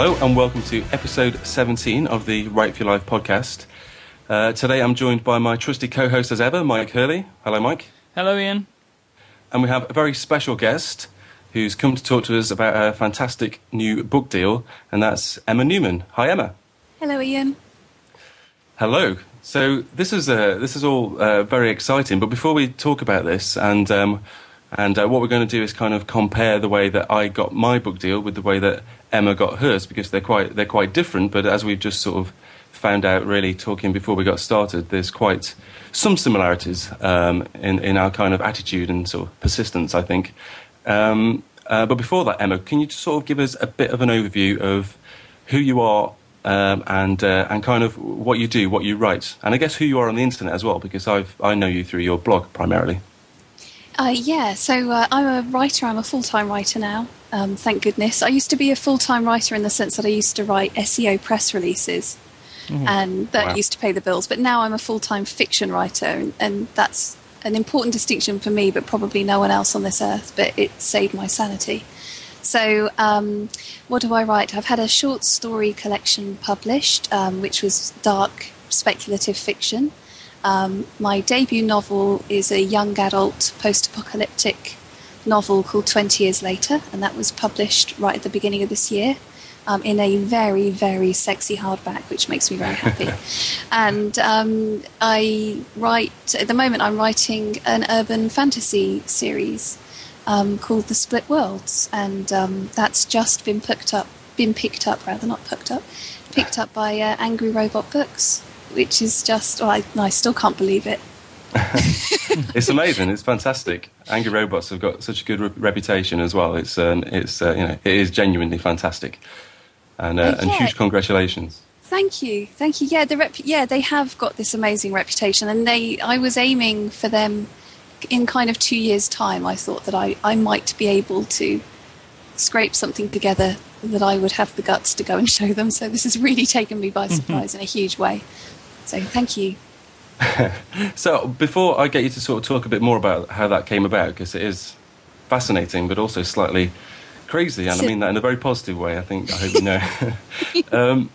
Hello and welcome to episode 17 of the Write for Your Life podcast. Uh, today I'm joined by my trusty co-host as ever, Mike Hurley. Hello, Mike. Hello, Ian. And we have a very special guest who's come to talk to us about a fantastic new book deal, and that's Emma Newman. Hi, Emma. Hello, Ian. Hello. So this is uh, this is all uh, very exciting. But before we talk about this, and um, and uh, what we're going to do is kind of compare the way that I got my book deal with the way that Emma got hers, because they're quite they're quite different. But as we've just sort of found out, really talking before we got started, there's quite some similarities um, in in our kind of attitude and sort of persistence. I think. Um, uh, but before that, Emma, can you just sort of give us a bit of an overview of who you are um, and uh, and kind of what you do, what you write, and I guess who you are on the internet as well, because I've I know you through your blog primarily. Uh, yeah, so uh, I'm a writer. I'm a full time writer now. Um, thank goodness. I used to be a full time writer in the sense that I used to write SEO press releases, Mm-hmm. and that Wow. used to pay the bills. But now I'm a full time fiction writer, and, and that's an important distinction for me, but probably no one else on this earth. But it saved my sanity. So, um, what do I write? I've had a short story collection published, um, which was dark speculative fiction. Um, my debut novel is a young adult post apocalyptic novel called 20 Years Later, and that was published right at the beginning of this year. Um, in a very, very sexy hardback, which makes me very happy. and um, I write, at the moment, I'm writing an urban fantasy series um, called The Split Worlds, and um, that's just been picked up, been picked up rather, not picked up, picked up by uh, Angry Robot Books, which is just, well, I, I still can't believe it. it's amazing. It's fantastic. Angry Robots have got such a good re- reputation as well. It's um, it's uh, you know it is genuinely fantastic, and uh, Uh, and huge congratulations. Thank you, thank you. Yeah, the rep- yeah they have got this amazing reputation, and they I was aiming for them in kind of two years' time. I thought that I, I might be able to scrape something together that I would have the guts to go and show them. So this has really taken me by surprise in a huge way. So thank you. So before I get you to sort of talk a bit more about how that came about, because it is fascinating, but also slightly crazy, and I mean that in a very positive way. I think I hope you know. um,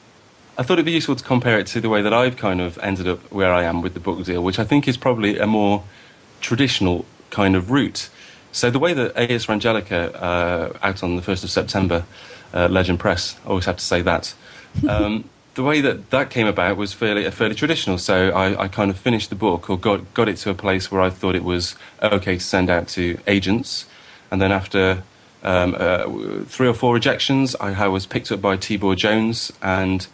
I thought it'd be useful to compare it to the way that I've kind of ended up where I am with the book deal, which I think is probably a more traditional kind of route. So the way that A.S. Rangelica, uh, out on the 1st of September, uh, Legend Press, I always have to say that, um, the way that that came about was fairly, fairly traditional. So I, I kind of finished the book or got, got it to a place where I thought it was okay to send out to agents. And then after um, uh, three or four rejections, I, I was picked up by Tibor Jones and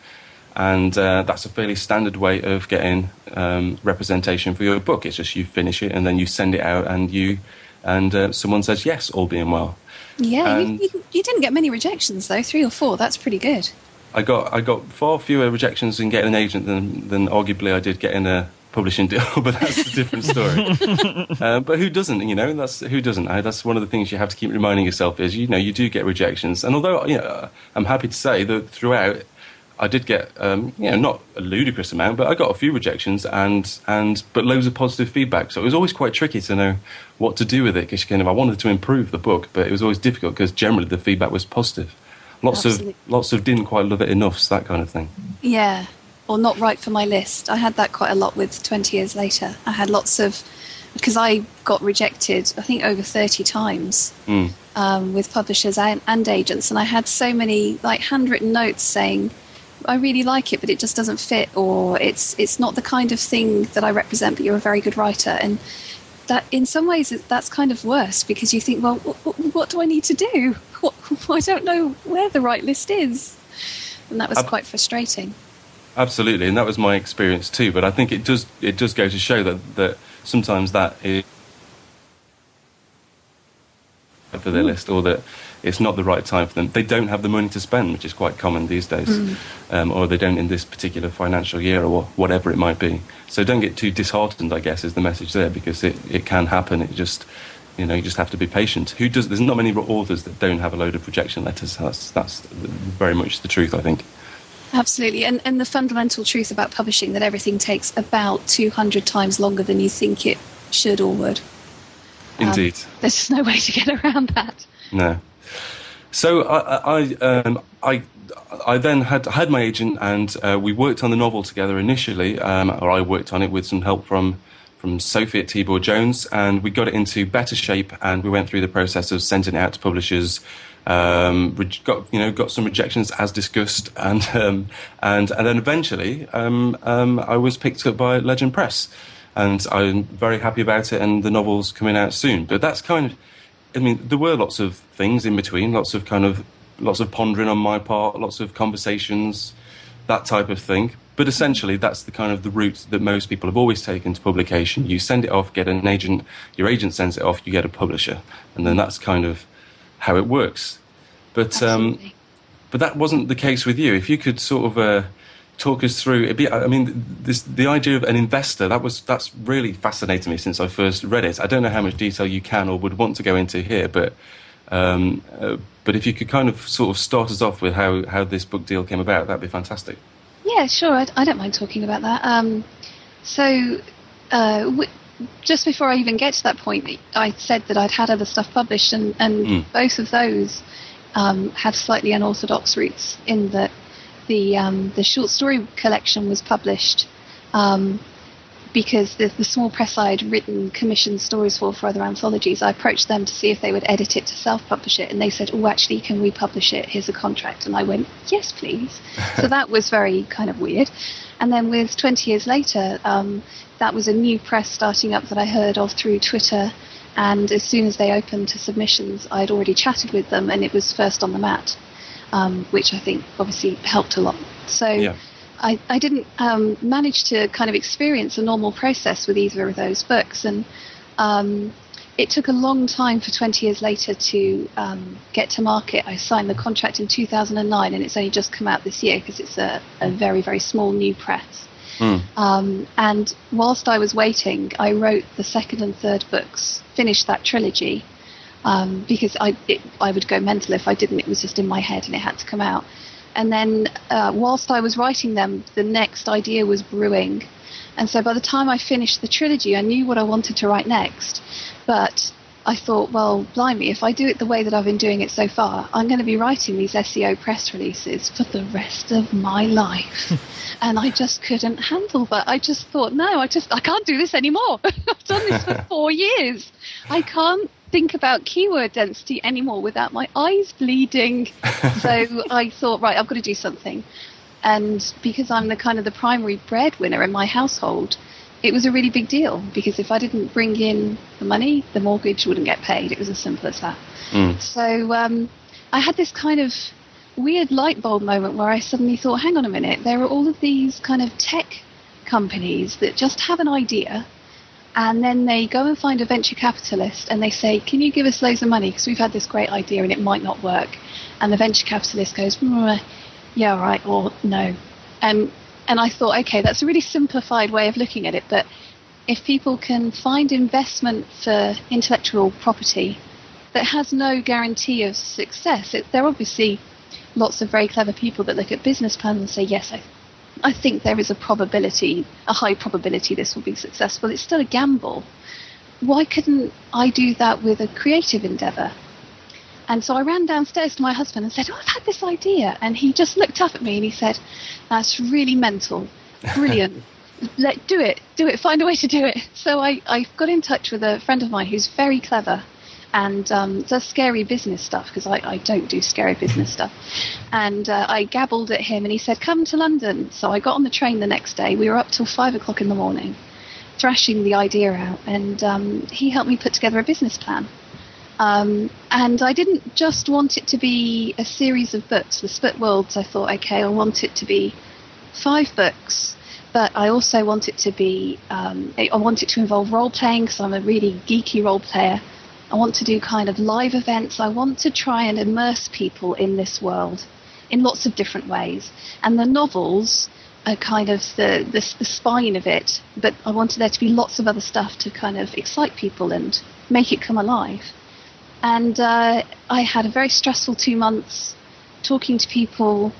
and uh, that's a fairly standard way of getting um, representation for your book. It's just you finish it and then you send it out, and you and uh, someone says yes, all being well. Yeah, you, you, you didn't get many rejections though, three or four. That's pretty good. I got I got far fewer rejections in getting an agent than than arguably I did getting a publishing deal, but that's a different story. uh, but who doesn't? You know, that's who doesn't. I, that's one of the things you have to keep reminding yourself is you know you do get rejections, and although you know, I'm happy to say that throughout. I did get, um, you know, not a ludicrous amount, but I got a few rejections and and but loads of positive feedback. So it was always quite tricky to know what to do with it because kind of I wanted to improve the book, but it was always difficult because generally the feedback was positive. Lots Absolutely. of lots of didn't quite love it enough, so that kind of thing. Yeah, or not right for my list. I had that quite a lot with 20 years later. I had lots of, because I got rejected, I think over 30 times Mm. um, with publishers and, and agents, and I had so many like handwritten notes saying, I really like it, but it just doesn't fit, or it's it's not the kind of thing that I represent, but you're a very good writer. And that, in some ways, that's kind of worse because you think, well, what, what do I need to do? What, I don't know where the right list is, and that was Ab- quite frustrating. Absolutely, and that was my experience too. But I think it does it does go to show that that sometimes that is for their list, or that it's not the right time for them. They don't have the money to spend, which is quite common these days, um, or they don't in this particular financial year, or whatever it might be. So don't get too disheartened. I guess is the message there, because it, it can happen. It just you know you just have to be patient. Who does? There's not many authors that don't have a load of rejection letters. That's that's very much the truth. I think. Absolutely, and and the fundamental truth about publishing that everything takes about two hundred times longer than you think it should or would. Um, Indeed. There's just no way to get around that. No. So I, I, um, I, I then had had my agent, and uh, we worked on the novel together initially, um, or I worked on it with some help from from Sophie at Tibor Jones, and we got it into better shape, and we went through the process of sending it out to publishers. Um, got you know got some rejections as discussed, and um, and and then eventually um, um, I was picked up by Legend Press, and I'm very happy about it. And the novel's coming out soon. But that's kind of, I mean, there were lots of things in between, lots of kind of lots of pondering on my part, lots of conversations, that type of thing. But essentially, that's the kind of the route that most people have always taken to publication. You send it off, get an agent, your agent sends it off, you get a publisher, and then that's kind of how it works. But um, but that wasn't the case with you. If you could sort of uh, talk us through, be, I mean, this, the idea of an investor that was that's really fascinated me since I first read it. I don't know how much detail you can or would want to go into here, but um, uh, but if you could kind of sort of start us off with how how this book deal came about, that'd be fantastic. Yeah, sure. I, I don't mind talking about that. Um, so, uh, w- just before I even get to that point, I said that I'd had other stuff published, and, and mm. both of those um, had slightly unorthodox roots in that the um, the short story collection was published um, because the, the, small press I had written commissioned stories for for other anthologies. I approached them to see if they would edit it to self-publish it, and they said, "Oh, actually, can we publish it? Here's a contract." And I went, "Yes, please." so that was very kind of weird. And then with 20 years later, um, that was a new press starting up that I heard of through Twitter. And as soon as they opened to submissions, I'd already chatted with them, and it was first on the mat, um, which I think obviously helped a lot. So. Yeah I, I didn't um, manage to kind of experience a normal process with either of those books. And um, it took a long time for 20 years later to um, get to market. I signed the contract in 2009 and it's only just come out this year because it's a, a, very, very small new press. Mm. Um, and whilst I was waiting, I wrote the second and third books, finished that trilogy. Um, because I, it, I would go mental if I didn't. It was just in my head and it had to come out. And then, uh, whilst I was writing them, the next idea was brewing. And so by the time I finished the trilogy, I knew what I wanted to write next. But I thought, well, blimey, if I do it the way that I've been doing it so far, I'm going to be writing these SEO press releases for the rest of my life. and I just couldn't handle that. I just thought, no, I just, I can't do this anymore. I've done this for four years. I can't think about keyword density anymore without my eyes bleeding. so I thought, right, I've got to do something. And because I'm the kind of the primary breadwinner in my household, it was a really big deal because if I didn't bring in the money, the mortgage wouldn't get paid. It was as simple as that. Mm. So um, I had this kind of weird light bulb moment where I suddenly thought, hang on a minute, there are all of these kind of tech companies that just have an idea and then they go and find a venture capitalist and they say, Can you give us loads of money? Because we've had this great idea and it might not work. And the venture capitalist goes, mm, Yeah, right, or no. Um, and I thought, okay, that's a really simplified way of looking at it. But if people can find investment for intellectual property that has no guarantee of success, it, there are obviously lots of very clever people that look at business plans and say, Yes, I I think there is a probability, a high probability this will be successful. It's still a gamble. Why couldn't I do that with a creative endeavor? And so I ran downstairs to my husband and said, Oh, I've had this idea. And he just looked up at me and he said, That's really mental. Brilliant. Let do it. Do it. Find a way to do it. So I, I got in touch with a friend of mine who's very clever and um, does scary business stuff because I, I, don't do scary business stuff. And uh, I gabbled at him, and he said, "Come to London." So I got on the train the next day. We were up till five o'clock in the morning, thrashing the idea out, and um, he helped me put together a business plan. Um, and I didn't just want it to be a series of books. The Split Worlds, I thought, okay, I want it to be five books but I also want it to be um, I want it to involve role playing because I'm a really geeky role player. I want to do kind of live events. I want to try and immerse people in this world in lots of different ways. And the novels are kind of the, the, the spine of it, but I wanted there to be lots of other stuff to kind of excite people and make it come alive. And uh, I had a very stressful two months talking to people,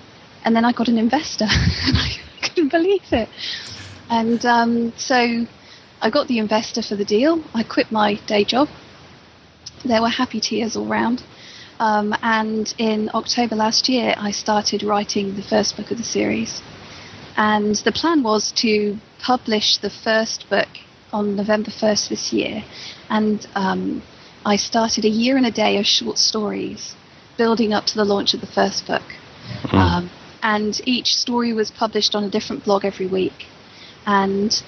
and then I got an investor, and I couldn't believe it. And um, so I got the investor for the deal. I quit my day job there were happy tears all round. Um, and in October last year, I started writing the first book of the series. And the plan was to publish the first book on November 1st this year. And um, I started a year and a day of short stories building up to the launch of the first book. Mm. Um, and each story was published on a different blog every week. And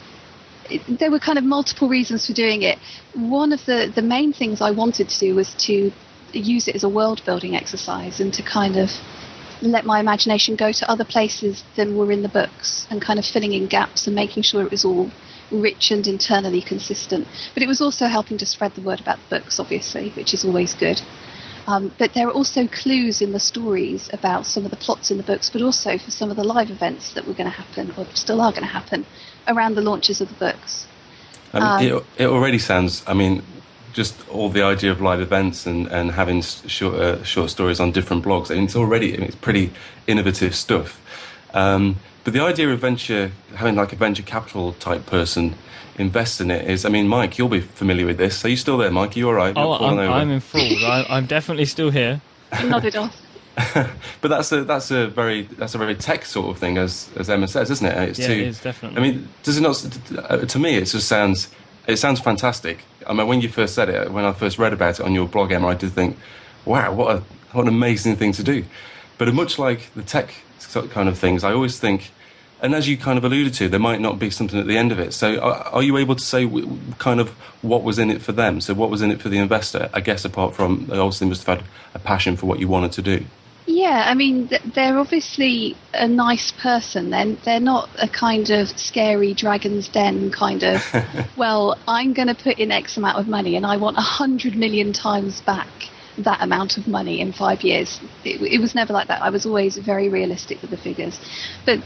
there were kind of multiple reasons for doing it. One of the, the main things I wanted to do was to use it as a world building exercise and to kind of let my imagination go to other places than were in the books and kind of filling in gaps and making sure it was all rich and internally consistent. But it was also helping to spread the word about the books, obviously, which is always good. Um, but there are also clues in the stories about some of the plots in the books, but also for some of the live events that were going to happen, or still are going to happen, around the launches of the books. Um, it, it already sounds, I mean, just all the idea of live events and, and having short, uh, short stories on different blogs, I mean, it's already I mean, it's pretty innovative stuff. Um, but the idea of venture, having like a venture capital type person invest in it is, I mean, Mike, you'll be familiar with this. Are you still there, Mike? Are you all right? Oh, I'm, I'm in full. I, I'm definitely still here. Nodded off. but that's a that's a very that's a very tech sort of thing, as as Emma says, isn't it? It's yeah, too, it is definitely. I mean, does it not? Uh, to me, it just sounds it sounds fantastic. I mean, when you first said it, when I first read about it on your blog, Emma, I did think, wow, what a what an amazing thing to do. But much like the tech kind of things, I always think and as you kind of alluded to, there might not be something at the end of it. So, are, are, you able to say kind of what was in it for them? So, what was in it for the investor? I guess apart from they obviously must have had a passion for what you wanted to do. Yeah, I mean, they're obviously a nice person. Then they're, they're not a kind of scary dragon's den kind of. well, I'm going to put in X amount of money, and I want a hundred million times back that amount of money in five years. It, it, was never like that. I was always very realistic with the figures. But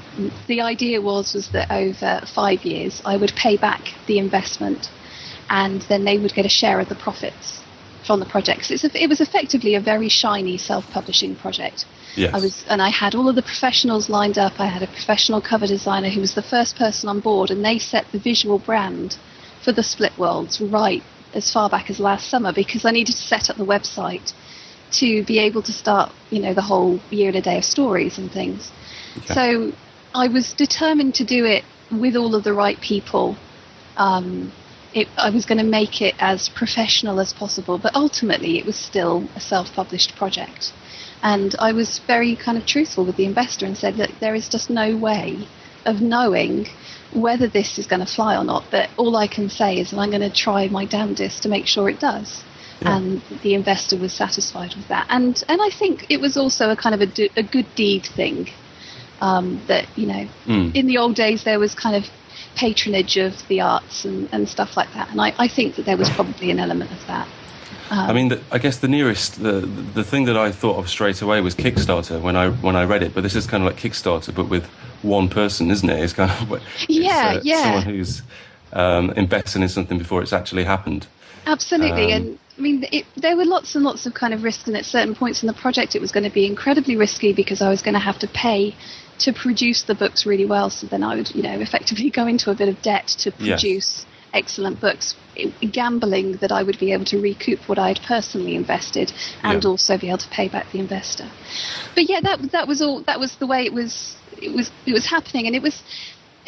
the idea was was that over five years I would pay back the investment, and then they would get a share of the profits from the project. So a, it was effectively a very shiny self-publishing project. Yes. I was, and I had all of the professionals lined up. I had a professional cover designer who was the first person on board, and they set the visual brand for the Split Worlds right as far back as last summer because I needed to set up the website to be able to start, you know, the whole year and a day of stories and things. Okay. So I was determined to do it with all of the right people. Um, it, I was going to make it as professional as possible, but ultimately it was still a self-published project. And I was very kind of truthful with the investor and said, that there is just no way of knowing whether this is going to fly or not, but all I can say is that I'm going to try my damnedest to make sure it does. Yeah. And the investor was satisfied with that. And and I think it was also a kind of a, do, a good deed thing. Um, that, you know, mm. in the old days there was kind of patronage of the arts and, and stuff like that. And I, I think that there was probably an element of that. Um, I mean, the, I guess the nearest, the the thing that I thought of straight away was Kickstarter when I when I read it. But this is kind of like Kickstarter, but with one person, isn't it? It's kind of yeah, uh, yeah. Someone who's um, investing in something before it's actually happened. Absolutely, um, and I mean, it, there were lots and lots of kind of risks, and at certain points in the project, it was going to be incredibly risky because I was going to have to pay to produce the books really well. So then I would, you know, effectively go into a bit of debt to produce. Yes excellent books, gambling that I would be able to recoup what I had personally invested and yeah. also be able to pay back the investor. But yeah, that that was all. That was the way it was. It was it was happening, and it was.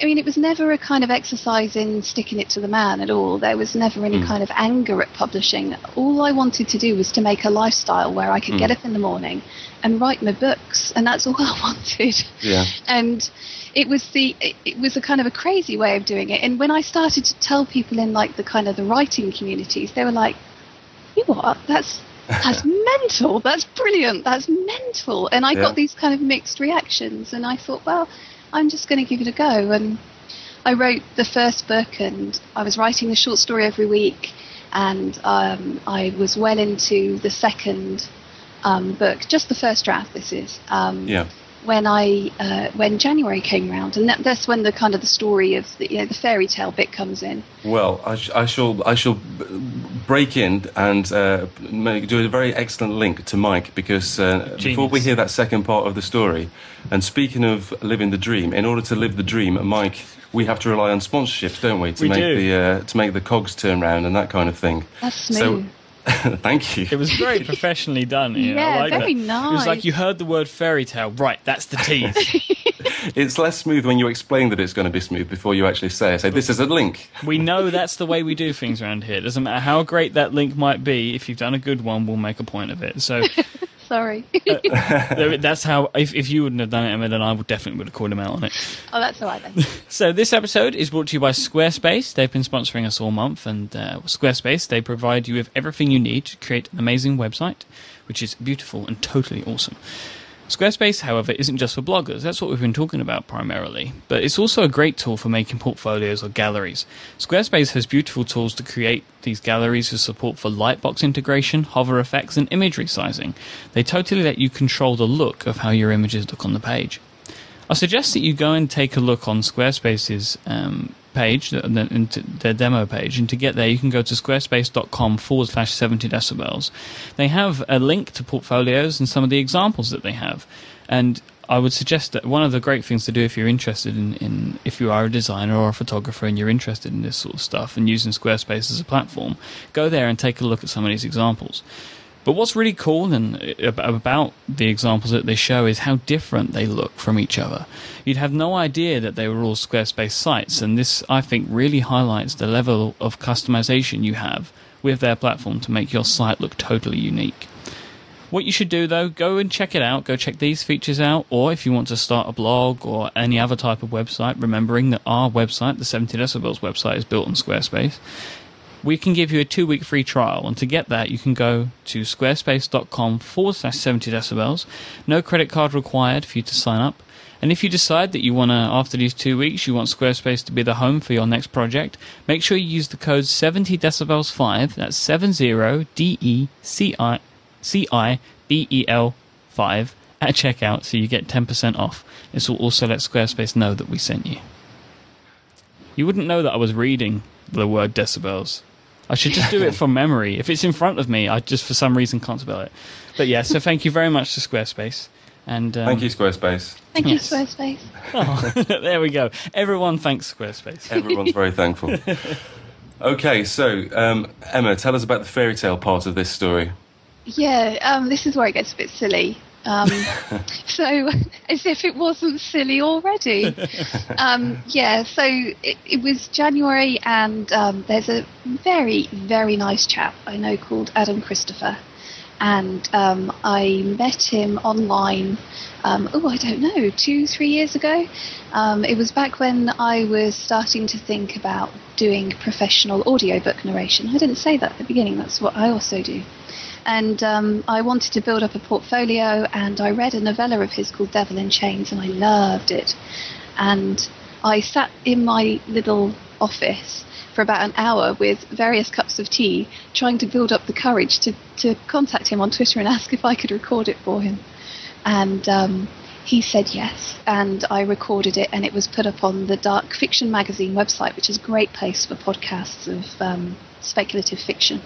I mean, it was never a kind of exercise in sticking it to the man at all. There was never any mm. kind of anger at publishing. All I wanted to do was to make a lifestyle where I could mm. get up in the morning and write my books, and that's all I wanted. Yeah. And it was the it was a kind of a crazy way of doing it. And when I started to tell people in like the kind of the writing communities, they were like, "You what? That's that's mental. That's brilliant. That's mental." And I yeah. got these kind of mixed reactions, and I thought, well, I'm just going to give it a go. And I wrote the first book, and I was writing the short story every week, and um, I was well into the second um, book, just the first draft. This is. Um, yeah when I uh, when January came around, and that, that's when the kind of the story of the, you know, the fairy tale bit comes in. Well, I, sh- I shall I shall break in and uh, make, do a very excellent link to Mike because uh, before we hear that second part of the story, and speaking of living the dream, in order to live the dream, Mike, we have to rely on sponsorships, don't we, to we make do. the uh, to make the cogs turn round and that kind of thing. That's smooth. So, Thank you. It was very professionally done. Ian. I Yeah, like very that. nice. It was like you heard the word fairy tale. Right, that's the tease. It's less smooth when you explain that it's going to be smooth before you actually say it. Say, this is a link. we know that's the way we do things around here. It doesn't matter how great that link might be. If you've done a good one, we'll make a point of it. So Sorry. there- that's how. If, if you wouldn't have done it, Emma, then I would definitely would have called him out on it. oh, that's all right then. So this episode is brought to you by Squarespace. They've been sponsoring us all month, and uh, Squarespace they provide you with everything you need to create an amazing website, which is beautiful and totally awesome. Squarespace, however, isn't just for bloggers. That's what we've been talking about primarily. But it's also a great tool for making portfolios or galleries. Squarespace has beautiful tools to create these galleries with support for lightbox integration, hover effects, and image resizing. They totally let you control the look of how your images look on the page. I suggest that you go and take a look on Squarespace's um, page, their demo page, and to get there, you can go to squarespace.com forward slash 70 decibels. They have a link to portfolios and some of the examples that they have. And I would suggest that one of the great things to do if you're interested in, in if you are a designer or a photographer and you're interested in this sort of stuff and using Squarespace as a platform, go there and take a look at some of these examples. But what's really cool and uh, about the examples that they show is how different they look from each other. You'd have no idea that they were all Squarespace sites, and this, I think, really highlights the level of customization you have with their platform to make your site look totally unique. What you should do though, go and check it out. Go check these features out, or if you want to start a blog or any other type of website, remembering that our website, the 70 Decibels website, is built on Squarespace. We can give you a two week free trial, and to get that, you can go to squarespace.com forward slash 70 decibels. No credit card required for you to sign up. And if you decide that you want to, after these two weeks, you want Squarespace to be the home for your next project, make sure you use the code 70 decibels 5, that's 70 D E C I C I B E L 5 at checkout so you get 10% off. This will also let Squarespace know that we sent you. You wouldn't know that I was reading the word decibels. I should just do it from memory. If it's in front of me, I just for some reason can't spell it. But yeah, so thank you very much to Squarespace. And um, Thank you, Squarespace. Thank Yes. you, Squarespace. oh, there we go. Everyone thanks Squarespace. Everyone's very thankful. Okay, so um, Emma, tell us about the fairy tale part of this story. Yeah, um, this is where it gets a bit silly. Um, so, as if it wasn't silly already. Um, yeah, so it, it was January, and um, there's a very, very nice chap I know called Adam Christopher. And um, I met him online, um, oh, I don't know, two, three years ago. Um, it was back when I was starting to think about doing professional audiobook narration. I didn't say that at the beginning, that's what I also do and um, I wanted to build up a portfolio. And I read a novella of his called Devil in Chains, and I loved it. And I sat in my little office for about an hour with various cups of tea, trying to build up the courage to, to contact him on Twitter and ask if I could record it for him. And um, he said yes, and I recorded it, and it was put up on the Dark Fiction Magazine website, which is a great place for podcasts of um, speculative fiction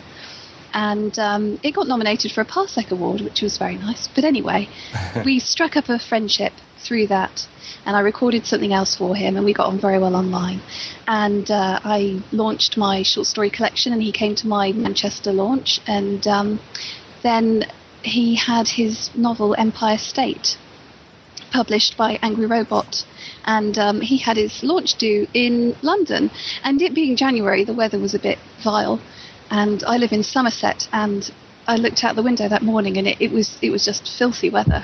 and um, it got nominated for a Parsec Award, which was very nice. But anyway, we struck up a friendship through that, and I recorded something else for him, and we got on very well online. And uh, I launched my short story collection, and he came to my Manchester launch, and um, then he had his novel Empire State published by Angry Robot. And um, he had his launch due in London. And it being January, the weather was a bit vile and I live in Somerset, and I looked out the window that morning, and it, it was it was just filthy weather.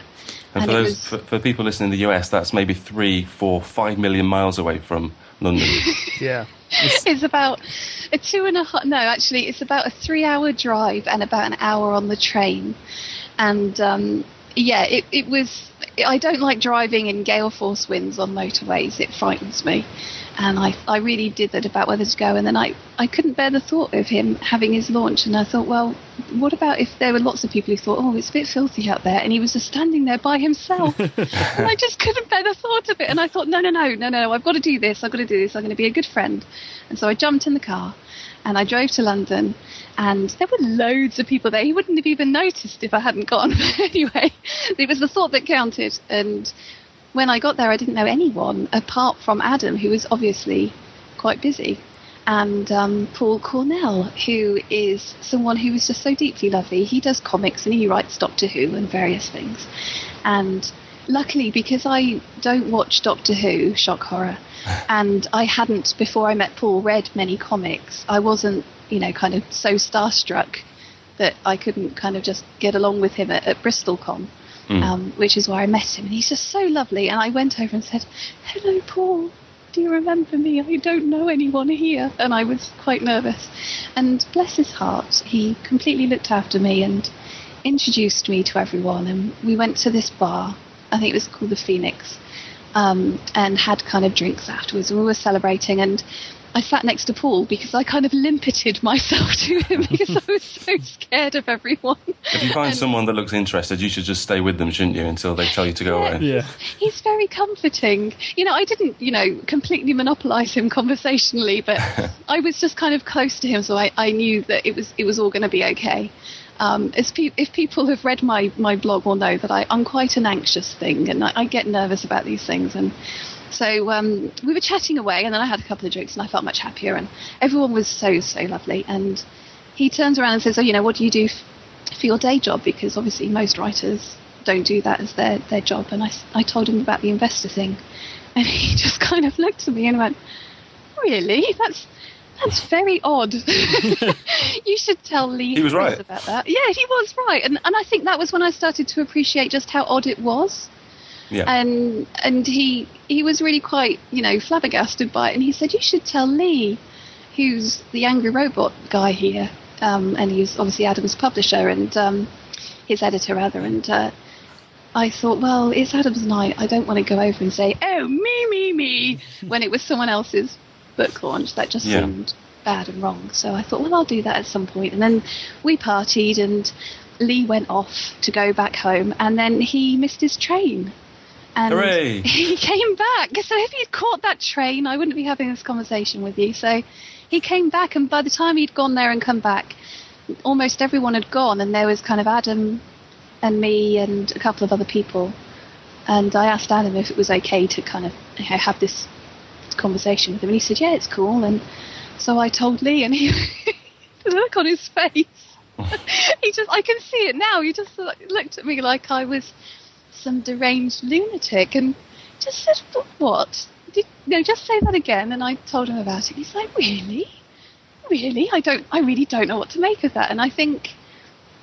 And, And for those was- for, for people listening in the US, that's maybe three, four, five million miles away from London. Yeah. It's about a two and a half. No, actually, it's about a three-hour drive and about an hour on the train. And um, yeah, it it was. I don't like driving in gale force winds on motorways. It frightens me. And I, I really did that about whether to go. And then I, I couldn't bear the thought of him having his launch. And I thought, well, what about if there were lots of people who thought, oh, it's a bit filthy out there, and he was just standing there by himself? and I just couldn't bear the thought of it. And I thought, no, no, no, no, no, I've got to do this. I've got to do this. I'm going to be a good friend. And so I jumped in the car and I drove to London. And there were loads of people there. He wouldn't have even noticed if I hadn't gone. But anyway, it was the thought that counted. And when I got there, I didn't know anyone apart from Adam, who was obviously quite busy. and um, Paul Cornell, who is someone who is just so deeply lovely. He does comics and he writes Doctor Who and various things. And luckily, because I don't watch Doctor Who, shock horror, and I hadn't, before I met Paul, read many comics, I wasn't, you know, kind of so starstruck that I couldn't kind of just get along with him at, at BristolCon. Mm. Um, which is where I met him, and he's just so lovely. And I went over and said, "Hello, Paul. Do you remember me? I don't know anyone here." And I was quite nervous. And bless his heart, he completely looked after me and introduced me to everyone. And we went to this bar. I think it was called the Phoenix, um, and had kind of drinks afterwards. And we were celebrating, and I sat next to Paul because I kind of limpited myself to him because I was so scared of everyone. If you find And- someone that looks interested, you should just stay with them, shouldn't you, until they tell you to go Yeah. away? Yeah. He's very comforting. You know, I didn't, you know, completely monopolise him conversationally, but I was just kind of close to him, so I, I knew that it was it was all going to be okay. Um, as pe- if people have read my, my blog will know that I, I'm quite an anxious thing, and I, I get nervous about these things. And so um, we were chatting away, and then I had a couple of drinks, and I felt much happier. And everyone was so so lovely. And he turns around and says, "Oh, you know, what do you do f- for your day job?" Because obviously most writers don't do that as their their job. And I I told him about the investor thing, and he just kind of looked at me and went, "Really? That's." That's very odd. you should tell Lee He was right. about that. Yeah, he was right, and and I think that was when I started to appreciate just how odd it was Yeah. and and he he was really quite you know flabbergasted by it and he said you should tell lee who's the angry robot guy here um, and he's obviously adam's publisher and um, his editor rather and uh, I thought, well, it's Adam's night. I don't want to go over and say, "Oh, me, me, me," when it was someone else's book launch. That just Yeah. seemed bad and wrong. So I thought, well, I'll do that at some point. And then we partied, and Lee went off to go back home, and then he missed his train. And Hooray. he came back. So if he'd caught that train, I wouldn't be having this conversation with you. So he came back, and by the time he'd gone there and come back, almost everyone had gone, and there was kind of Adam and me and a couple of other people. And I asked Adam if it was okay to kind of you know, have this conversation with him, and he said, "Yeah, it's cool." And so I told Lee, and he the look on his face. Oh. he just, I can see it now. He just looked at me like I was some deranged lunatic, and just said, "But "What? Did, no, just say that again." And I told him about it. He's like, "Really? Really? I don't. I really don't know what to make of that." And I think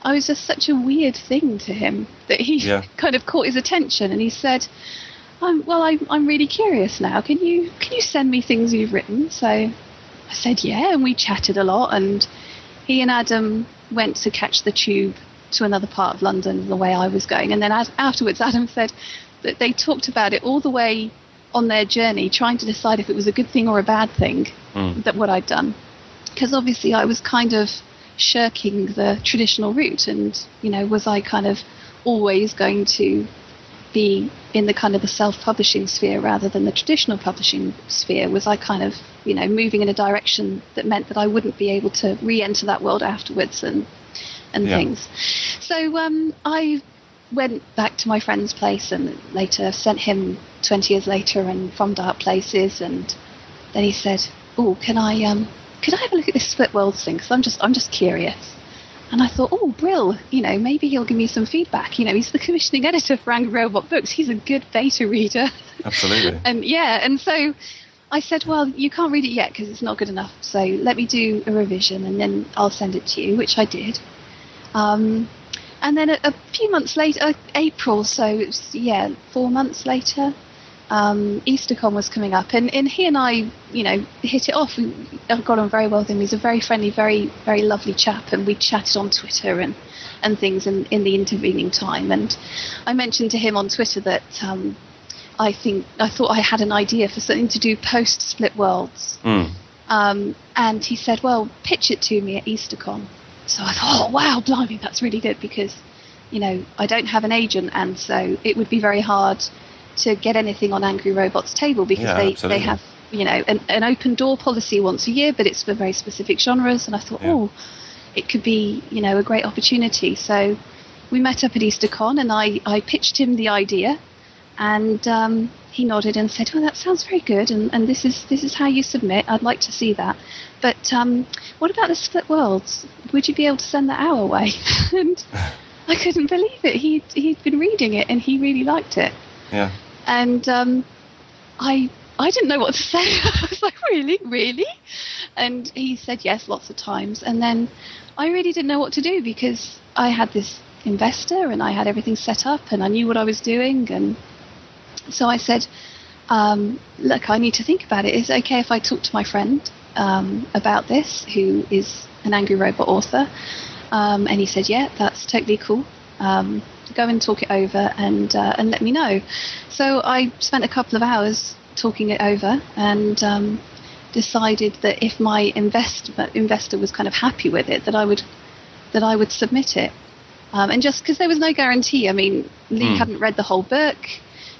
I was just such a weird thing to him that he Yeah. kind of caught his attention, and he said. I'm, well, I'm, I'm really curious now. Can you can you send me things you've written? So I said yeah, and we chatted a lot. And he and Adam went to catch the tube to another part of London the way I was going. And then as, afterwards, Adam said that they talked about it all the way on their journey, trying to decide if it was a good thing or a bad thing Mm. that what I'd done. Because obviously I was kind of shirking the traditional route, and you know, was I kind of always going to be in the kind of the self-publishing sphere rather than the traditional publishing sphere? Was I kind of, you know, moving in a direction that meant that I wouldn't be able to re-enter that world afterwards and and Yeah. things? So um, I went back to my friend's place and later sent him 20 years later and from dark places and then he said oh can i um can i have a look at this split worlds thing because i'm just i'm just curious and I thought, oh, Brill, you know, maybe he'll give me some feedback. You know, he's the commissioning editor for Angry Robot Books. He's a good beta reader. Absolutely. and yeah, and so I said, well, you can't read it yet because it's not good enough. So let me do a revision and then I'll send it to you, which I did. Um, and then a, a few months later, uh, April, so it was, yeah, four months later, um, EasterCon was coming up, and, and he and I, you know, hit it off. We I got on very well with him. He's a very friendly, very, very lovely chap, and we chatted on Twitter and, and things in, in the intervening time. And I mentioned to him on Twitter that um, I think I thought I had an idea for something to do post Split Worlds. Mm. Um, and he said, "Well, pitch it to me at EasterCon." So I thought, "Oh wow, blimey, that's really good because, you know, I don't have an agent, and so it would be very hard to get anything on Angry Robots' table because Yeah, they absolutely. they have, you know, an, an open door policy once a year, but it's for very specific genres." And I thought, Yeah. "Oh, it could be, you know, a great opportunity." So we met up at EasterCon, and I I pitched him the idea. And um, he nodded and said, "Well, that sounds very good, and, and this is this is how you submit. I'd like to see that. But um, what about the split worlds? Would you be able to send that our way?" and I couldn't believe it. He he'd been reading it and he really liked it. Yeah. And um, I I didn't know what to say. I was like, really, really? And he said yes lots of times. And then I really didn't know what to do because I had this investor and I had everything set up and I knew what I was doing. And so I said, um, look, I need to think about it. Is it okay if I talk to my friend um, about this, who is an Angry Robot author? Um, and he said, yeah, that's totally cool. Um, go and talk it over and uh, and let me know. So I spent a couple of hours talking it over and um, decided that if my investor investor was kind of happy with it, that I would that I would submit it. Um, and just because there was no guarantee, I mean, Lee Mm. hadn't read the whole book.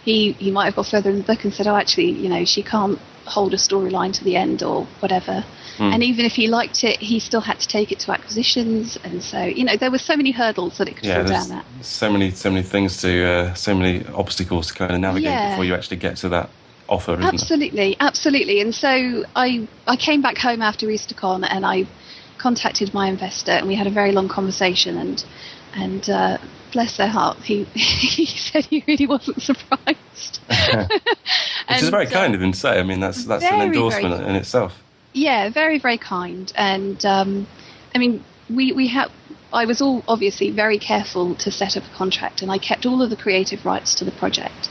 He he might have got further in the book and said, "Oh, actually, you know, she can't hold a storyline to the end or whatever." Mm. And even if he liked it, he still had to take it to acquisitions, and so you know there were so many hurdles that it could Yeah, fall down at. so many, so many things to, uh, so many obstacles to kind of navigate Yeah. before you actually get to that offer, isn't it? Absolutely, absolutely. And so I I came back home after EasterCon and I contacted my investor and we had a very long conversation and and uh, bless their heart, he he said he really wasn't surprised. Which is very kind of him to say. I mean, that's that's an Very, very endorsement in itself. Yeah, very very kind. And um, I mean, we we had. I was all obviously very careful to set up a contract, and I kept all of the creative rights to the project.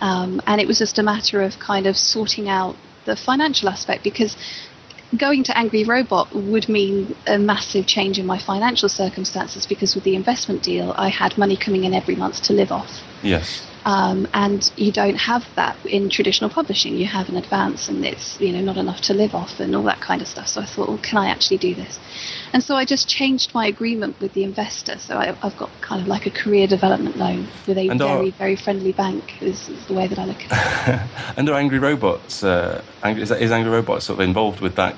Um, and it was just a matter of kind of sorting out the financial aspect because going to Angry Robot would mean a massive change in my financial circumstances because with the investment deal, I had money coming in every month to live off. Yes. Um, and you don't have that in traditional publishing. You have an advance, and it's you know not enough to live off, and all that kind of stuff. So I thought, well, can I actually do this? And so I just changed my agreement with the investor. So I, I've got kind of like a career development loan with a And are- very very friendly bank. Is, is the way that I look at it. And are Angry Robots, uh, Angry, is, is Angry Robots sort of involved with that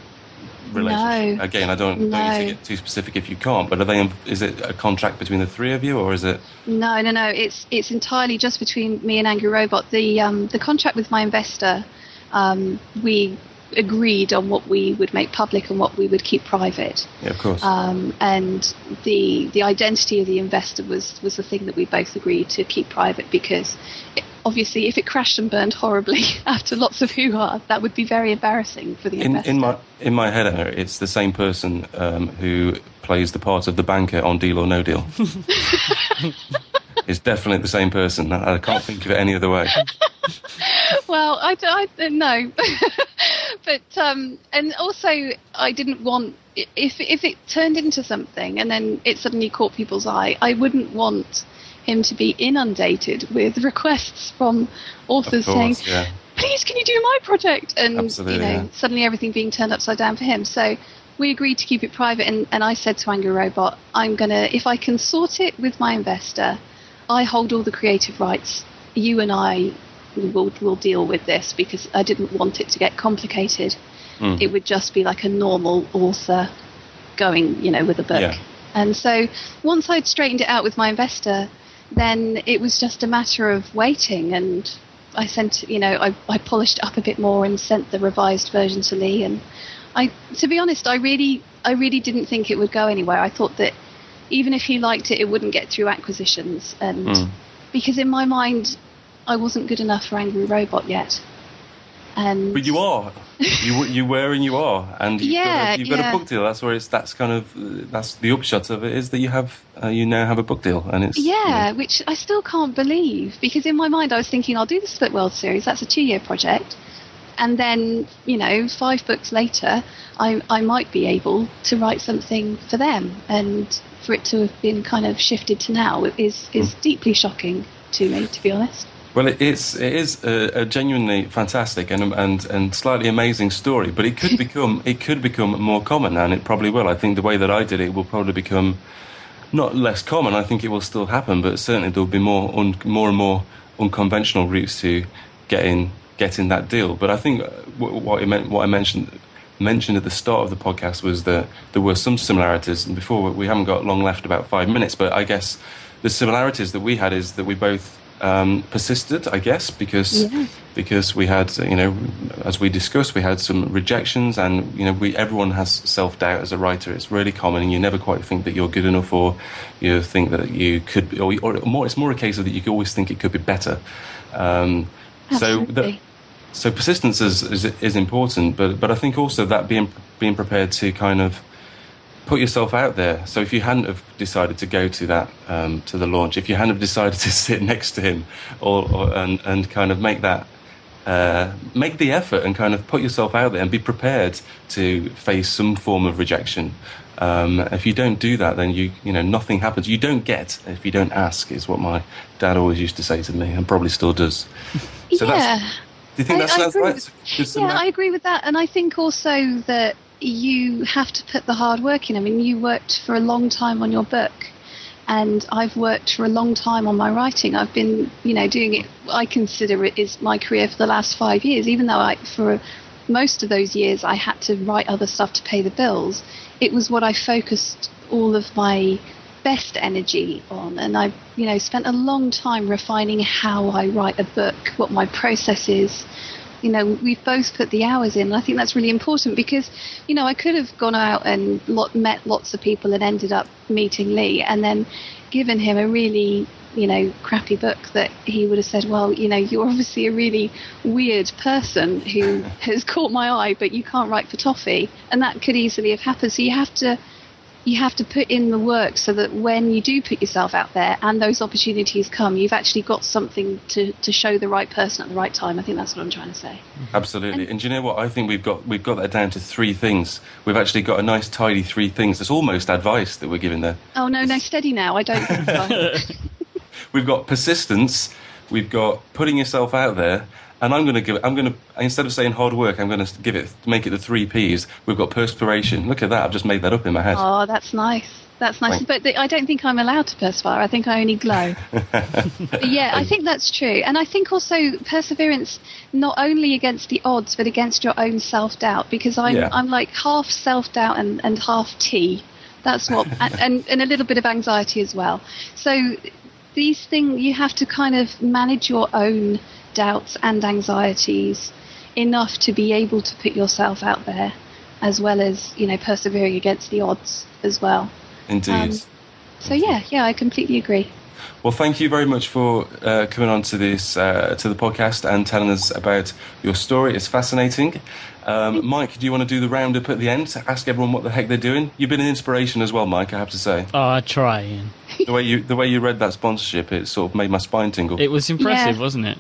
relationship? No. Again, I don't, don't need No. to get too specific if you can't, but are they? in- Is it a contract between the three of you, or is it? No, no, no. It's it's entirely just between me and Angry Robot. The um, the contract with my investor, um, we agreed on what we would make public and what we would keep private. Yeah, of course. Um, and the the identity of the investor was was the thing that we both agreed to keep private because it, obviously if it crashed and burned horribly after lots of hoo ha, that would be very embarrassing for the in, investor. in my in my head, Anna, it's the same person um, who plays the part of the banker on Deal or No Deal. it's definitely the same person. I, can't think of it any other way. well, I, I no, but um, and also I didn't want if if it turned into something and then it suddenly caught people's eye, I wouldn't want him to be inundated with requests from authors Of saying, yeah. "Please, can you do my project?" And Absolutely, you know, yeah. suddenly everything being turned upside down for him. So. We agreed to keep it private, and, and I said to Angry Robot, I'm gonna, if I can sort it with my investor, I hold all the creative rights. You and I will we'll deal with this because I didn't want it to get complicated. Mm. It would just be like a normal author going, you know, with a book. Yeah. And so once I'd straightened it out with my investor, then it was just a matter of waiting and I sent, you know, I, I polished up a bit more and sent the revised version to Lee. And I, to be honest, I really, I really didn't think it would go anywhere. I thought that even if he liked it, it wouldn't get through acquisitions. And Mm. because in my mind, I wasn't good enough for Angry Robot yet. And But you are. You you were and you are, and you've, got, a, you've got yeah. a book deal. That's where it's. That's kind of. That's the upshot of it is that you have. Uh, you now have a book deal, and it's. you Yeah, know, which I still can't believe because in my mind I was thinking I'll do the Split World series. That's a two-year project, and then you know five books later, I I might be able to write something for them, and for it to have been kind of shifted to now is is Hmm. deeply shocking to me, to be honest. Well, it is. It is a, a genuinely fantastic and and and slightly amazing story. But it could become. it could become more common, and it probably will. I think the way that I did it will probably become not less common. I think it will still happen, but certainly there will be more un, more and more unconventional routes to getting getting that deal. But I think uh, what, what, I meant, what I mentioned mentioned at the start of the podcast was that there were some similarities. And before we haven't got long left, about five minutes. But I guess the similarities that we had is that we both um, persisted, I guess, because Yeah. because we had, you know, as we discussed, we had some rejections, and you know, we everyone has self doubt as a writer. It's really common, and you never quite think that you're good enough, or you think that you could, be, or, or more. It's more a case of that you always think it could be better. Um, so that, so persistence is, is is important, but but I think also that being being prepared to kind of put yourself out there. So if you hadn't have decided to go to that um, to the launch, if you hadn't have decided to sit next to him, or, or and and kind of make that. Uh, make the effort and kind of put yourself out there and be prepared to face some form of rejection. Um, if you don't do that, then you you know nothing happens. You don't get if you don't ask. Is what my dad always used to say to me, and probably still does. So yeah. that's- Do you think I- that's, I that's right? with- Yeah. I agree with that, and I think also that you have to put the hard work in. I mean, you worked for a long time on your book, and I've worked for a long time on my writing. I've been, you know, doing it. I consider it is my career for the last five years, even though I, for most of those years, I had to write other stuff to pay the bills. It was what I focused all of my best energy on and I you know spent a long time refining how I write a book what my process is you know we've both put the hours in. And I think that's really important because you know I could have gone out and lot, met lots of people and ended up meeting Lee and then given him a really you know crappy book that he would have said well you know you're obviously a really weird person who has caught my eye but you can't write for toffee. And that could easily have happened. So you have to you have to put in the work so that when you do put yourself out there and those opportunities come, you've actually got something to, to show the right person at the right time. I think that's what I'm trying to say. Absolutely. And, do you know what? I think we've got we've got that down to three things. We've actually got a nice tidy three things. It's almost advice that we're giving there. Oh, no, no, steady now. I don't think so. We've got persistence. We've got putting yourself out there. And I'm going to give it. I'm going to instead of saying hard work, I'm going to give it make it the three P's. We've got perspiration. Look at that. I've just made that up in my head. oh, that's nice. That's nice. Thank- But the, I don't think I'm allowed to perspire. I think I only glow. yeah, I think that's true. And I think also perseverance, not only against the odds, but against your own self doubt, because I'm, Yeah. I'm like half self doubt and, and half tea. That's what, and, and, and a little bit of anxiety as well. So these things, you have to kind of manage your own doubts and anxieties enough to be able to put yourself out there, as well as, you know, persevering against the odds as well. Indeed. um, So yeah, yeah, I completely agree. Well, thank you very much for uh, coming on to this uh, to the podcast and telling us about your story. It's fascinating. Um, Myke, do you want to do the roundup at the end? To ask everyone what the heck they're doing. You've been an inspiration as well, Myke. I have to say, Oh, I try, Iain. the way you the way you read that sponsorship, it sort of made my spine tingle. It was impressive, Yeah. wasn't it?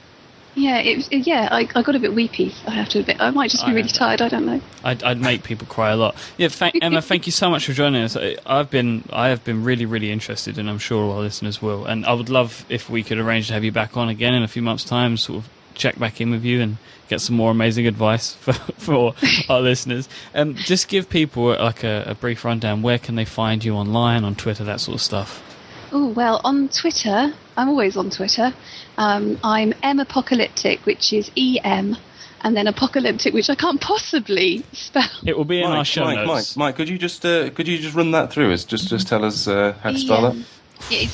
Yeah, it, yeah, I, I got a bit weepy. I have to admit, I might just be I really tired. I don't know. I'd, I'd make people cry a lot. Yeah, thank, Emma, thank you so much for joining us. I- I've been, I have been really, really interested, and I'm sure our listeners will. And I would love if we could arrange to have you back on again in a few months' time, sort of check back in with you and get some more amazing advice for, for our listeners. Um, just give people like a, a brief rundown. Where can they find you online, on Twitter, that sort of stuff? Oh well, on Twitter, I'm always on Twitter. Um, I'm EmApocalyptic, which is E M, and then apocalyptic, which I can't possibly spell. It will be in Myke, our show Myke, Myke, notes. Myke, could you just uh, could you just run that through us? Just just tell us uh, how to spell that. EM.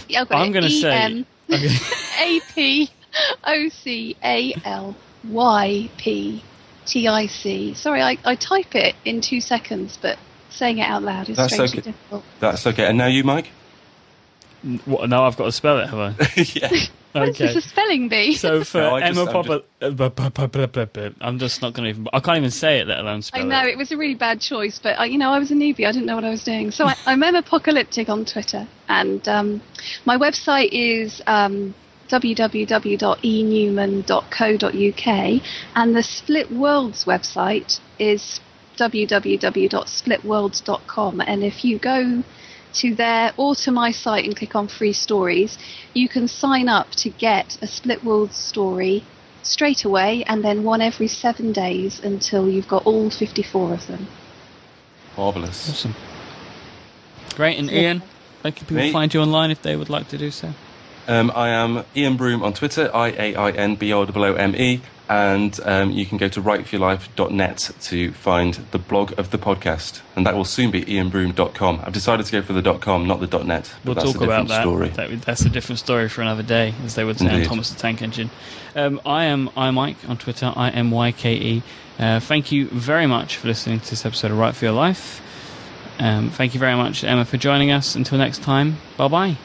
Yeah, I've got I'm going to say. E-M. A P O C A L Y P T I C. Sorry, I, I type it in two seconds, but saying it out loud is That's strangely okay. difficult. That's okay. And now you, Myke. What, now I've got to spell it, have I? yeah. What is this a spelling bee? So for No, I just- Emma I'm Popper, uh, bu- bu- I'm just not going to even. I can't even say it, let alone spell it. I know it. it was a really bad choice, but I, you know I was a newbie. I didn't know what I was doing. So I, I'm EmApocalyptic on Twitter, and um, my website is um, www.enewman.co.uk, and the Split Worlds website is www.splitworlds.com. And if you go to there or to my site and click on free stories, you can sign up to get a Split world story straight away and then one every seven days until you've got all 54 of them. Marvelous. Awesome. Great, and Iain, where can people Me? find you online if they would like to do so? Um, I am Iain Broome on Twitter, I A I N B O O M E, and um, you can go to writeforyourlife.net to find the blog of the podcast, and that will soon be iainbroome.com. I've decided to go for the .com, not the .net. We'll talk about that. Story. that. That's a different story for another day, as they would say on Thomas the Tank Engine. Um, I am iMyke on Twitter. I M Y K E. Uh, thank you very much for listening to this episode of Write for Your Life. Um, thank you very much, Emma, for joining us. Until next time, bye bye.